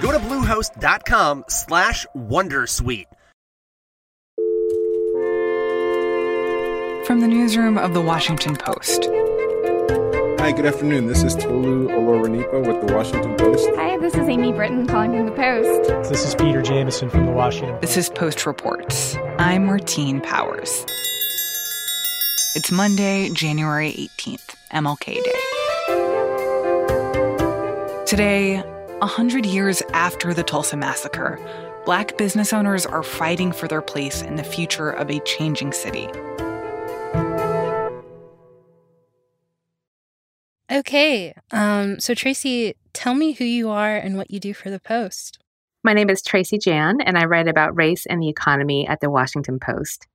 Go to bluehost.com slash wondersuite. From the newsroom of the Washington Post. Hi, good afternoon. This is Tolu Olorunnipa with the Washington Post. Hi, this is Amy Brittain calling from the Post. This is Peter Jamison from the Washington. This is Post Reports. I'm Martine Powers. It's Monday, January 18th, MLK Day. Today, a hundred years after the Tulsa Massacre, black business owners are fighting for their place in the future of a changing city. Okay, um, so Tracy, tell me who you are and what you do for the Post. My name is Tracy Jan, and I write about race and the economy at the Washington Post.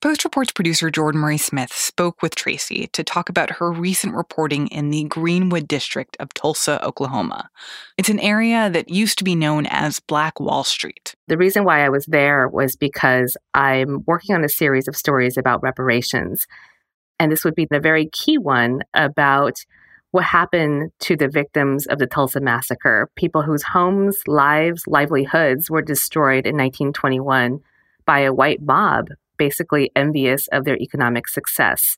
Post Reports producer Jordan Marie Smith spoke with Tracy to talk about her recent reporting in the Greenwood district of Tulsa, Oklahoma. It's an area that used to be known as Black Wall Street. The reason why I was there was because I'm working on a series of stories about reparations. And this would be the very key one about what happened to the victims of the Tulsa massacre, people whose homes, lives, livelihoods were destroyed in 1921 by a white mob basically envious of their economic success.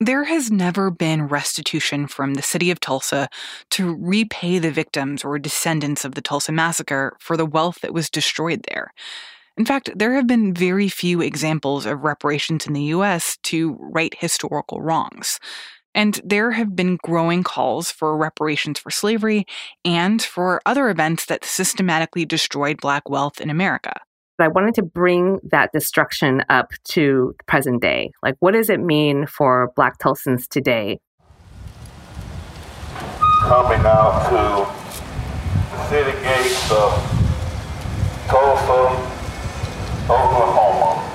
There has never been restitution from the city of Tulsa to repay the victims or descendants of the Tulsa massacre for the wealth that was destroyed there. In fact, there have been very few examples of reparations in the U.S. to right historical wrongs. And there have been growing calls for reparations for slavery and for other events that systematically destroyed Black wealth in America. I wanted to bring that destruction up to the present day. Like, what does it mean for Black Tulsans today? Coming out to the city gates of Tulsa, Oklahoma.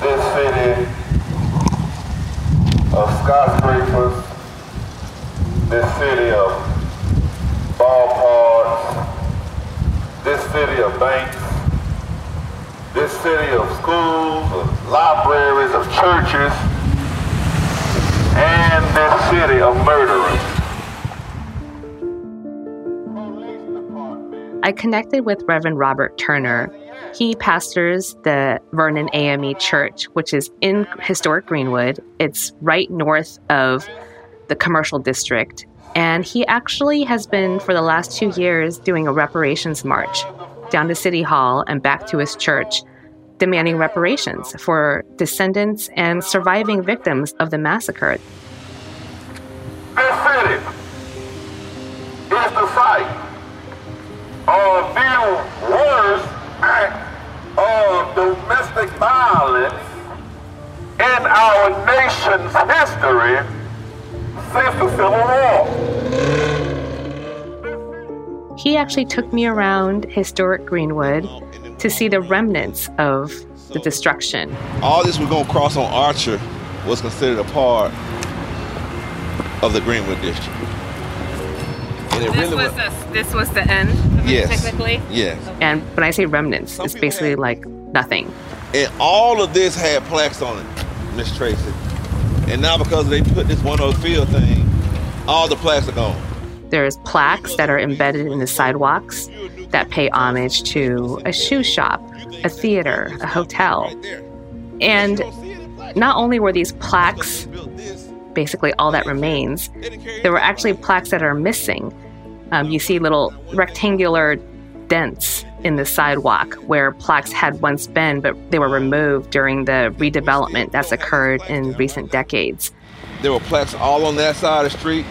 This city of skyscrapers, this city of ballparks, this city of banks, this city of schools, of libraries, of churches, and this city of murderers. I connected with Reverend Robert Turner. He pastors the Vernon AME Church, which is in historic Greenwood. It's right north of the commercial district. And he actually has been, for the last two years, doing a reparations march down to City Hall and back to his church, demanding reparations for descendants and surviving victims of the massacre. This city is the site of the worst act of domestic violence in our nation's history since the Civil War. He actually took me around historic Greenwood to see the remnants of the destruction. All this we're going to cross on Archer was considered a part of the Greenwood district. And this, really was the, this was the end, yes. technically? Yes. And when I say remnants, Some it's basically had, like nothing. And all of this had plaques on it, Miss Tracy. And now because they put this one old field thing, all the plaques are gone. There's plaques that are embedded in the sidewalks that pay homage to a shoe shop, a theater, a hotel. And not only were these plaques basically all that remains, there were actually plaques that are missing. Um, you see little rectangular dents in the sidewalk where plaques had once been, but they were removed during the redevelopment that's occurred in recent decades. There were plaques all on that side of the street,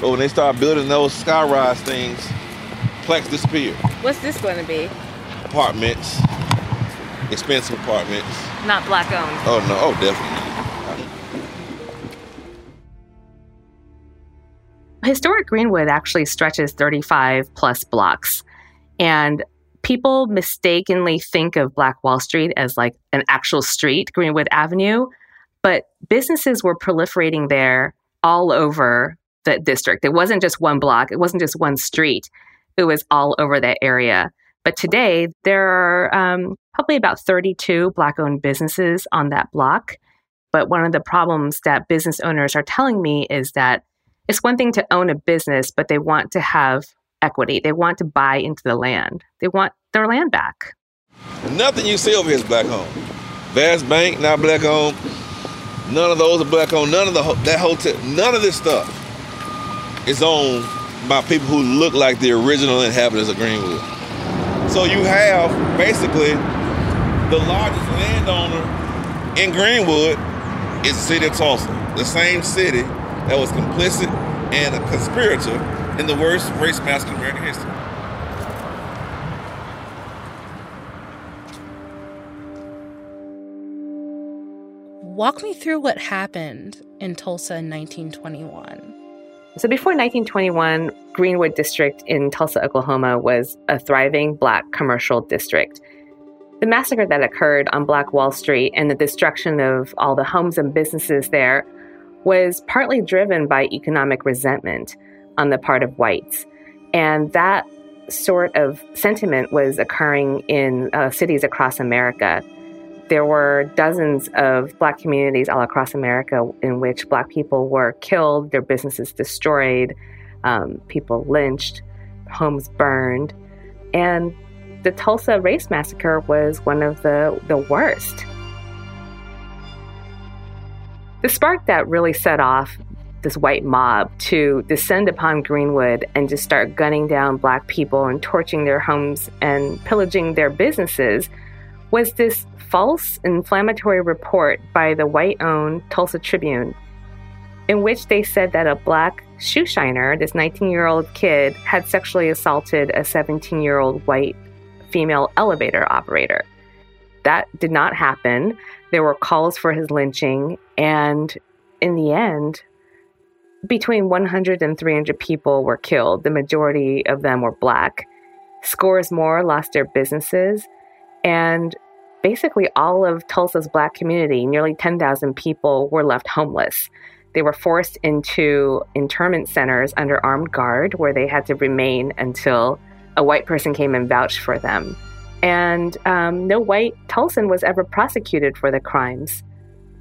but when they started building those skyrise things, plaques disappeared. What's this going to be? Apartments, expensive apartments. Not black owned. Oh no! Oh, definitely. Historic Greenwood actually stretches 35 plus blocks. And people mistakenly think of Black Wall Street as like an actual street, Greenwood Avenue, but businesses were proliferating there all over the district. It wasn't just one block, it wasn't just one street, it was all over that area. But today, there are um, probably about 32 Black owned businesses on that block. But one of the problems that business owners are telling me is that it's one thing to own a business, but they want to have equity. They want to buy into the land. They want their land back. Nothing you see over here is black owned. Vast Bank not black owned. None of those are black owned. None of the that hotel, none of this stuff is owned by people who look like the original inhabitants of Greenwood. So you have basically the largest landowner in Greenwood is the city of Tulsa, the same city that was complicit and a conspirator in the worst race massacre in American history. Walk me through what happened in Tulsa in 1921. So before 1921, Greenwood District in Tulsa, Oklahoma was a thriving black commercial district. The massacre that occurred on Black Wall Street and the destruction of all the homes and businesses there was partly driven by economic resentment on the part of whites. And that sort of sentiment was occurring in uh, cities across America. There were dozens of black communities all across America in which black people were killed, their businesses destroyed, um, people lynched, homes burned. And the Tulsa Race Massacre was one of the, the worst. The spark that really set off this white mob to descend upon Greenwood and just start gunning down black people and torching their homes and pillaging their businesses was this false inflammatory report by the white owned Tulsa Tribune, in which they said that a black shoe shiner, this 19 year old kid, had sexually assaulted a 17 year old white female elevator operator. That did not happen. There were calls for his lynching, and in the end, between 100 and 300 people were killed. The majority of them were black. Scores more lost their businesses. And basically, all of Tulsa's black community, nearly 10,000 people, were left homeless. They were forced into internment centers under armed guard where they had to remain until a white person came and vouched for them. And um, no white Tulsan was ever prosecuted for the crimes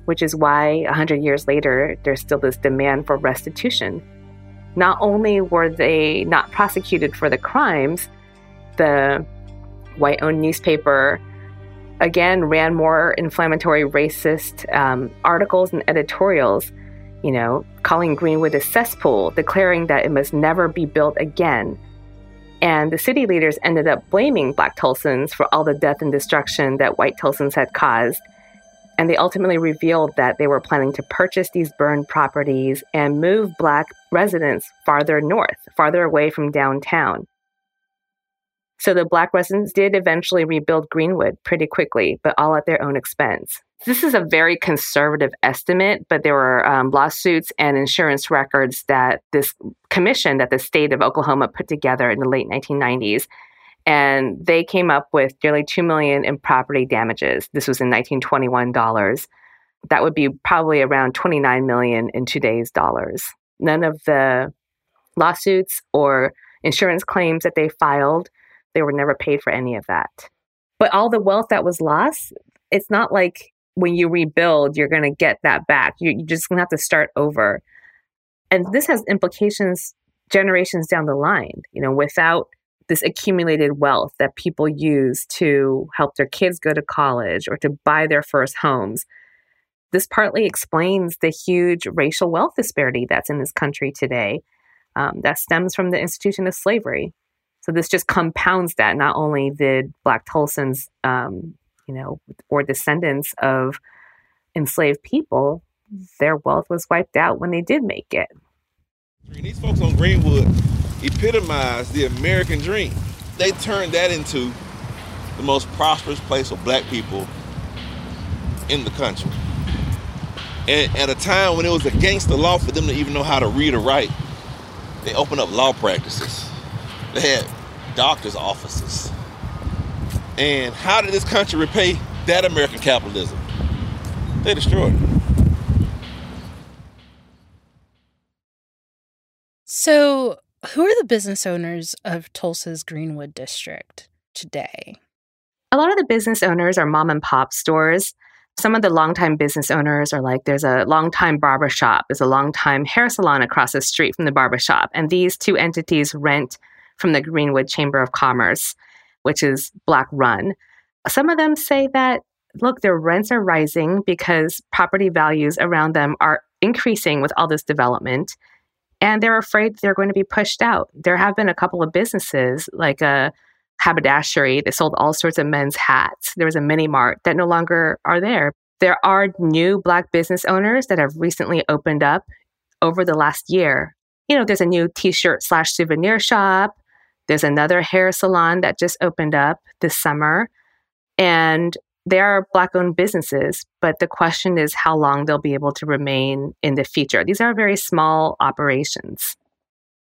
which is why 100 years later, there's still this demand for restitution. Not only were they not prosecuted for the crimes, the white owned newspaper again ran more inflammatory racist um, articles and editorials, you know, calling Greenwood a cesspool, declaring that it must never be built again. And the city leaders ended up blaming Black Tulsans for all the death and destruction that white Tulsans had caused and they ultimately revealed that they were planning to purchase these burned properties and move Black residents farther north, farther away from downtown. So the Black residents did eventually rebuild Greenwood pretty quickly, but all at their own expense. This is a very conservative estimate, but there were um, lawsuits and insurance records that this commission that the state of Oklahoma put together in the late 1990s and they came up with nearly 2 million in property damages. This was in 1921 dollars. That would be probably around 29 million in today's dollars. None of the lawsuits or insurance claims that they filed, they were never paid for any of that. But all the wealth that was lost, it's not like when you rebuild, you're going to get that back. You're, you're just going to have to start over. And this has implications generations down the line. You know, without this accumulated wealth that people use to help their kids go to college or to buy their first homes. This partly explains the huge racial wealth disparity that's in this country today um, that stems from the institution of slavery. So this just compounds that. Not only did Black Tulsans, um, you know, or descendants of enslaved people, their wealth was wiped out when they did make it. These folks on Greenwood epitomize the American dream. They turned that into the most prosperous place for black people in the country. And at a time when it was against the law for them to even know how to read or write, they opened up law practices. They had doctor's offices. And how did this country repay that American capitalism? They destroyed it. So, who are the business owners of Tulsa's Greenwood district today? A lot of the business owners are mom and pop stores. Some of the longtime business owners are like there's a longtime barber shop, there's a longtime hair salon across the street from the barber shop. And these two entities rent from the Greenwood Chamber of Commerce, which is black run. Some of them say that, look, their rents are rising because property values around them are increasing with all this development. And they're afraid they're going to be pushed out. There have been a couple of businesses like a haberdashery that sold all sorts of men's hats. There was a mini mart that no longer are there. There are new Black business owners that have recently opened up over the last year. You know, there's a new t shirt slash souvenir shop. There's another hair salon that just opened up this summer. And they are Black owned businesses, but the question is how long they'll be able to remain in the future. These are very small operations.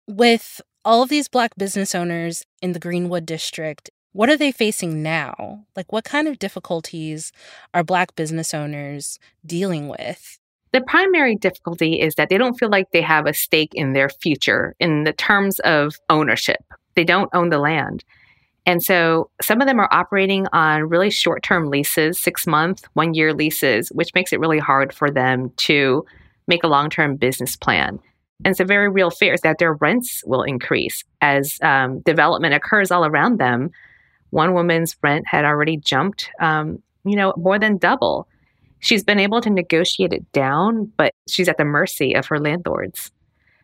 With all of these Black business owners in the Greenwood district, what are they facing now? Like, what kind of difficulties are Black business owners dealing with? The primary difficulty is that they don't feel like they have a stake in their future in the terms of ownership. They don't own the land. And so some of them are operating on really short term leases, six month, one year leases, which makes it really hard for them to make a long term business plan. And it's a very real fear is that their rents will increase as um, development occurs all around them. One woman's rent had already jumped, um, you know, more than double. She's been able to negotiate it down, but she's at the mercy of her landlords.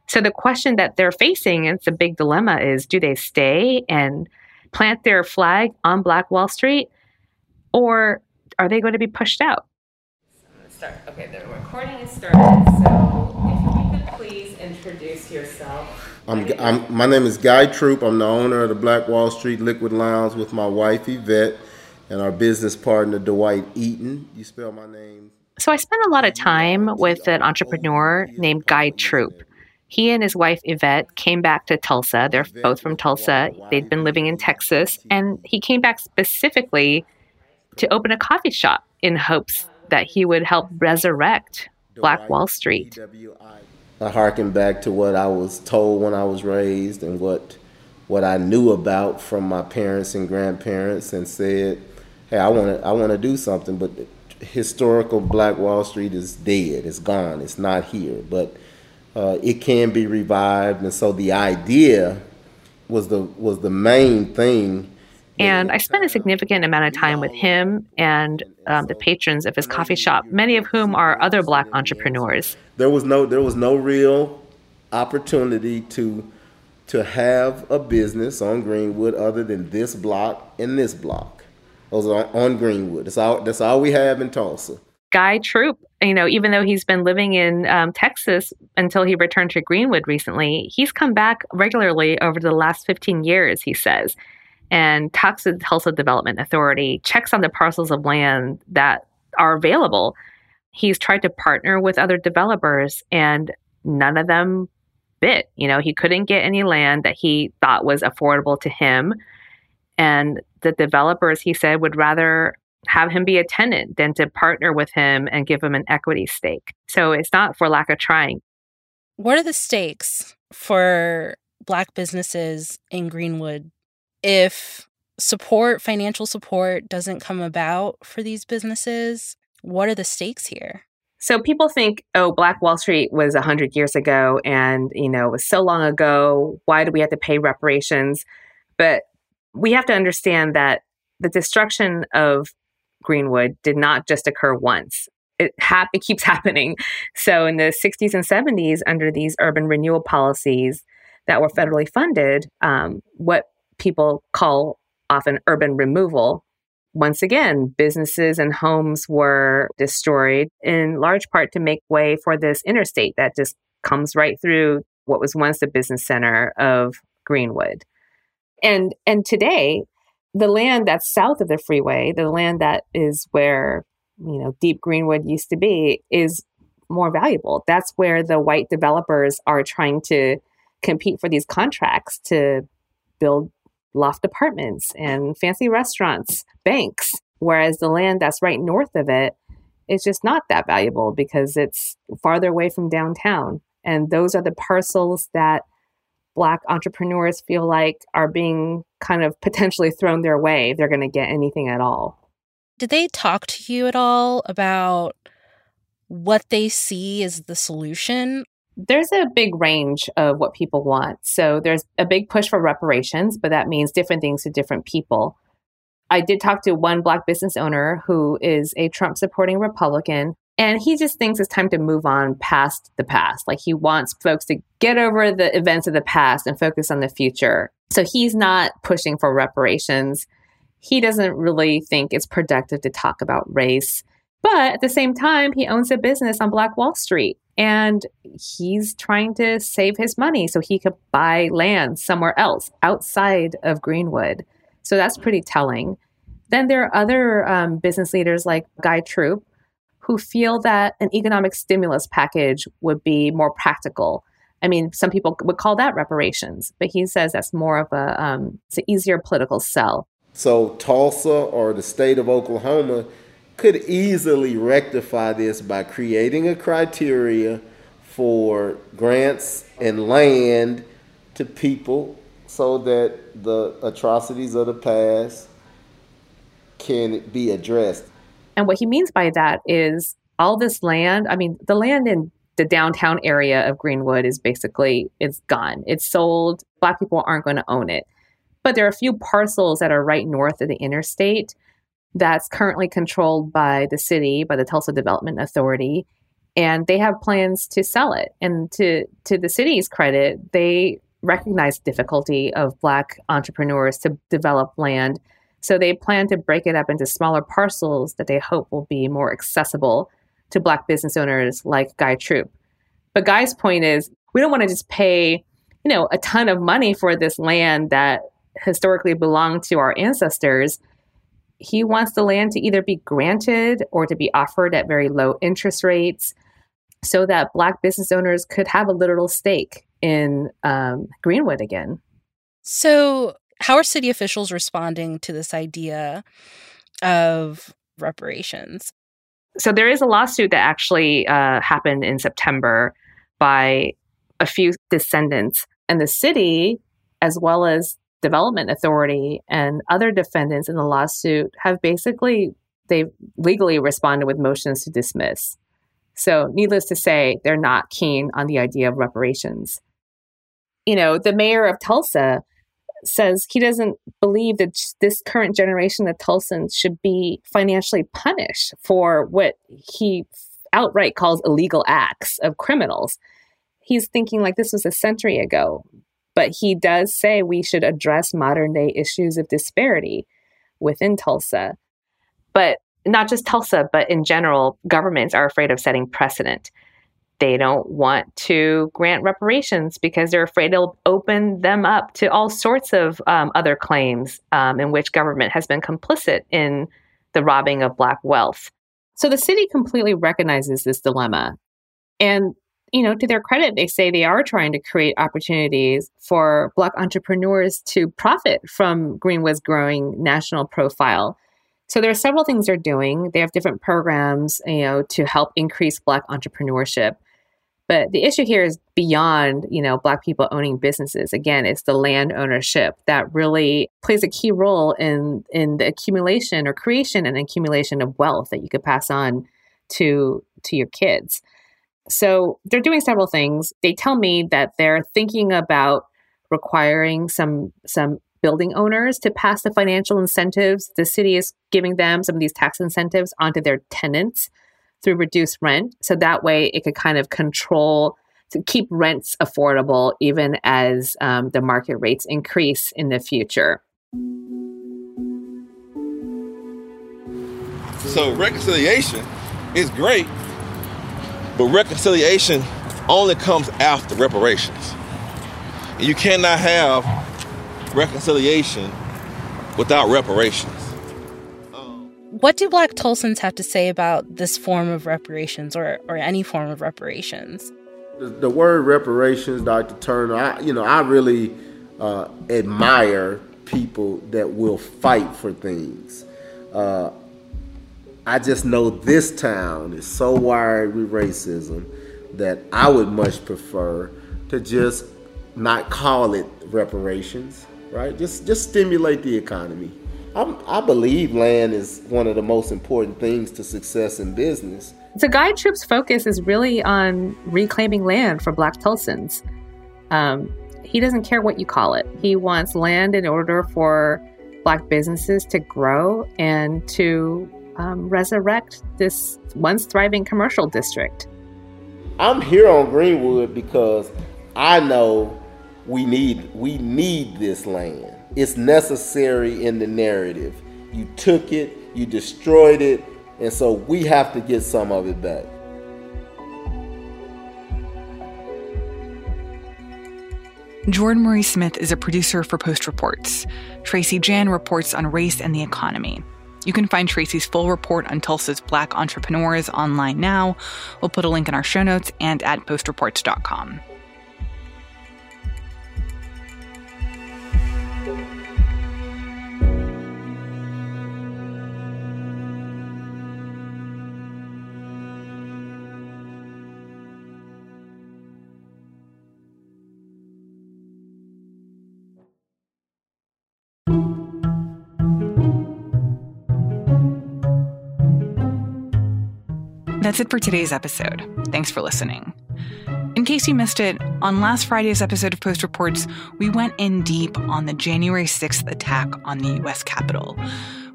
So the question that they're facing, and it's a big dilemma, is do they stay and plant their flag on Black Wall Street, or are they going to be pushed out? Start. Okay, the recording is started. So if you could please introduce yourself. I'm, I'm, my name is Guy Troupe. I'm the owner of the Black Wall Street Liquid Lounge with my wife Yvette and our business partner Dwight Eaton. You spell my name. So I spent a lot of time with an entrepreneur named Guy Troupe. He and his wife Yvette came back to Tulsa. They're both from Tulsa. They'd been living in Texas, and he came back specifically to open a coffee shop in hopes that he would help resurrect Black Wall Street. I harken back to what I was told when I was raised and what what I knew about from my parents and grandparents and said, "Hey, I want to I want to do something, but historical Black Wall Street is dead. It's gone. It's not here." But uh, it can be revived, and so the idea was the was the main thing. And I spent a significant amount of time with him and um, the patrons of his coffee shop, many of whom are other Black entrepreneurs. There was no there was no real opportunity to to have a business on Greenwood other than this block and this block. Those are on Greenwood. That's all. That's all we have in Tulsa. Guy Troupe, you know, even though he's been living in um, Texas until he returned to Greenwood recently, he's come back regularly over the last 15 years, he says, and talks to the Tulsa Development Authority, checks on the parcels of land that are available. He's tried to partner with other developers, and none of them bit. You know, he couldn't get any land that he thought was affordable to him. And the developers, he said, would rather have him be a tenant than to partner with him and give him an equity stake. So it's not for lack of trying. What are the stakes for Black businesses in Greenwood if support, financial support, doesn't come about for these businesses? What are the stakes here? So people think, oh, Black Wall Street was 100 years ago and, you know, it was so long ago. Why do we have to pay reparations? But we have to understand that the destruction of Greenwood did not just occur once. It, hap- it keeps happening. So, in the 60s and 70s, under these urban renewal policies that were federally funded, um, what people call often urban removal, once again, businesses and homes were destroyed in large part to make way for this interstate that just comes right through what was once the business center of Greenwood. And and today, the land that's south of the freeway, the land that is where, you know, Deep Greenwood used to be, is more valuable. That's where the white developers are trying to compete for these contracts to build loft apartments and fancy restaurants, banks, whereas the land that's right north of it is just not that valuable because it's farther away from downtown. And those are the parcels that Black entrepreneurs feel like are being kind of potentially thrown their way if they're going to get anything at all. Did they talk to you at all about what they see as the solution? There's a big range of what people want. So there's a big push for reparations, but that means different things to different people. I did talk to one black business owner who is a Trump supporting Republican and he just thinks it's time to move on past the past. Like he wants folks to get over the events of the past and focus on the future. So he's not pushing for reparations. He doesn't really think it's productive to talk about race. But at the same time, he owns a business on Black Wall Street and he's trying to save his money so he could buy land somewhere else outside of Greenwood. So that's pretty telling. Then there are other um, business leaders like Guy Troupe, who feel that an economic stimulus package would be more practical. I mean, some people would call that reparations, but he says that's more of a um, it's an easier political sell. So Tulsa or the state of Oklahoma could easily rectify this by creating a criteria for grants and land to people so that the atrocities of the past can be addressed. And what he means by that is all this land, I mean, the land in the downtown area of Greenwood is basically it's gone. It's sold. Black people aren't going to own it. But there are a few parcels that are right north of the interstate that's currently controlled by the city, by the Tulsa Development Authority, and they have plans to sell it. And to to the city's credit, they recognize difficulty of black entrepreneurs to develop land so they plan to break it up into smaller parcels that they hope will be more accessible to Black business owners like Guy Troupe. But Guy's point is we don't want to just pay, you know, a ton of money for this land that historically belonged to our ancestors. He wants the land to either be granted or to be offered at very low interest rates so that Black business owners could have a literal stake in um, Greenwood again. So, how are city officials responding to this idea of reparations? So there is a lawsuit that actually uh, happened in September by a few descendants, and the city, as well as development authority and other defendants in the lawsuit, have basically they've legally responded with motions to dismiss. So, needless to say, they're not keen on the idea of reparations. You know, the mayor of Tulsa says he doesn't believe that this current generation of Tulsans should be financially punished for what he outright calls illegal acts of criminals. He's thinking like this was a century ago, but he does say we should address modern day issues of disparity within Tulsa. But not just Tulsa, but in general, governments are afraid of setting precedent they don't want to grant reparations because they're afraid it'll open them up to all sorts of um, other claims um, in which government has been complicit in the robbing of black wealth. So the city completely recognizes this dilemma. And, you know, to their credit, they say they are trying to create opportunities for black entrepreneurs to profit from Greenwood's growing national profile. So there are several things they're doing. They have different programs, you know, to help increase black entrepreneurship. But the issue here is beyond, you know, black people owning businesses. Again, it's the land ownership that really plays a key role in in the accumulation or creation and accumulation of wealth that you could pass on to to your kids. So they're doing several things. They tell me that they're thinking about requiring some some building owners to pass the financial incentives the city is giving them, some of these tax incentives onto their tenants through reduced rent. So that way it could kind of control to keep rents affordable even as um, the market rates increase in the future. So reconciliation is great, but reconciliation only comes after reparations. You cannot have reconciliation without reparations. What do Black Tulsans have to say about this form of reparations or, or any form of reparations? The, the word reparations, Dr. Turner, I, you know, I really uh, admire people that will fight for things. Uh, I just know this town is so wired with racism that I would much prefer to just not call it reparations, right? Just just stimulate the economy. I'm, i believe land is one of the most important things to success in business. So Guy Troupe's focus is really on reclaiming land for Black Tulsans. Um, he doesn't care what you call it. He wants land in order for Black businesses to grow and to um, resurrect this once thriving commercial district. I'm here on Greenwood because I know we need we need this land. It's necessary in the narrative. You took it, you destroyed it, and so we have to get some of it back. Jordan Marie Smith is a producer for Post Reports. Tracy Jan reports on race and the economy. You can find Tracy's full report on Tulsa's black entrepreneurs online now. We'll put a link in our show notes and at postreports.com. That's it for today's episode. Thanks for listening. In case you missed it, on last Friday's episode of Post Reports, we went in deep on the January 6th attack on the U.S. Capitol.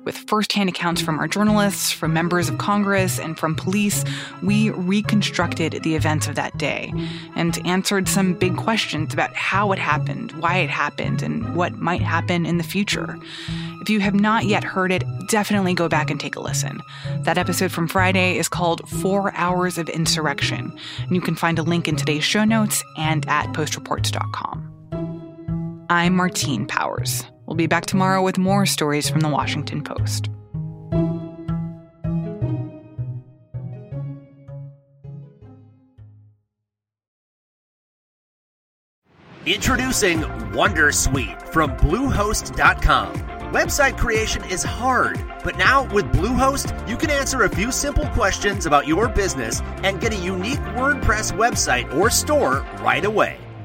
With firsthand accounts from our journalists, from members of Congress, and from police, we reconstructed the events of that day and answered some big questions about how it happened, why it happened, and what might happen in the future. If you have not yet heard it, definitely go back and take a listen. That episode from Friday is called Four Hours of Insurrection, and you can find a link in today's show notes and at postreports.com. I'm Martine Powers. We'll be back tomorrow with more stories from the Washington Post. Introducing Wondersuite from Bluehost.com. Website creation is hard, but now with Bluehost, you can answer a few simple questions about your business and get a unique WordPress website or store right away.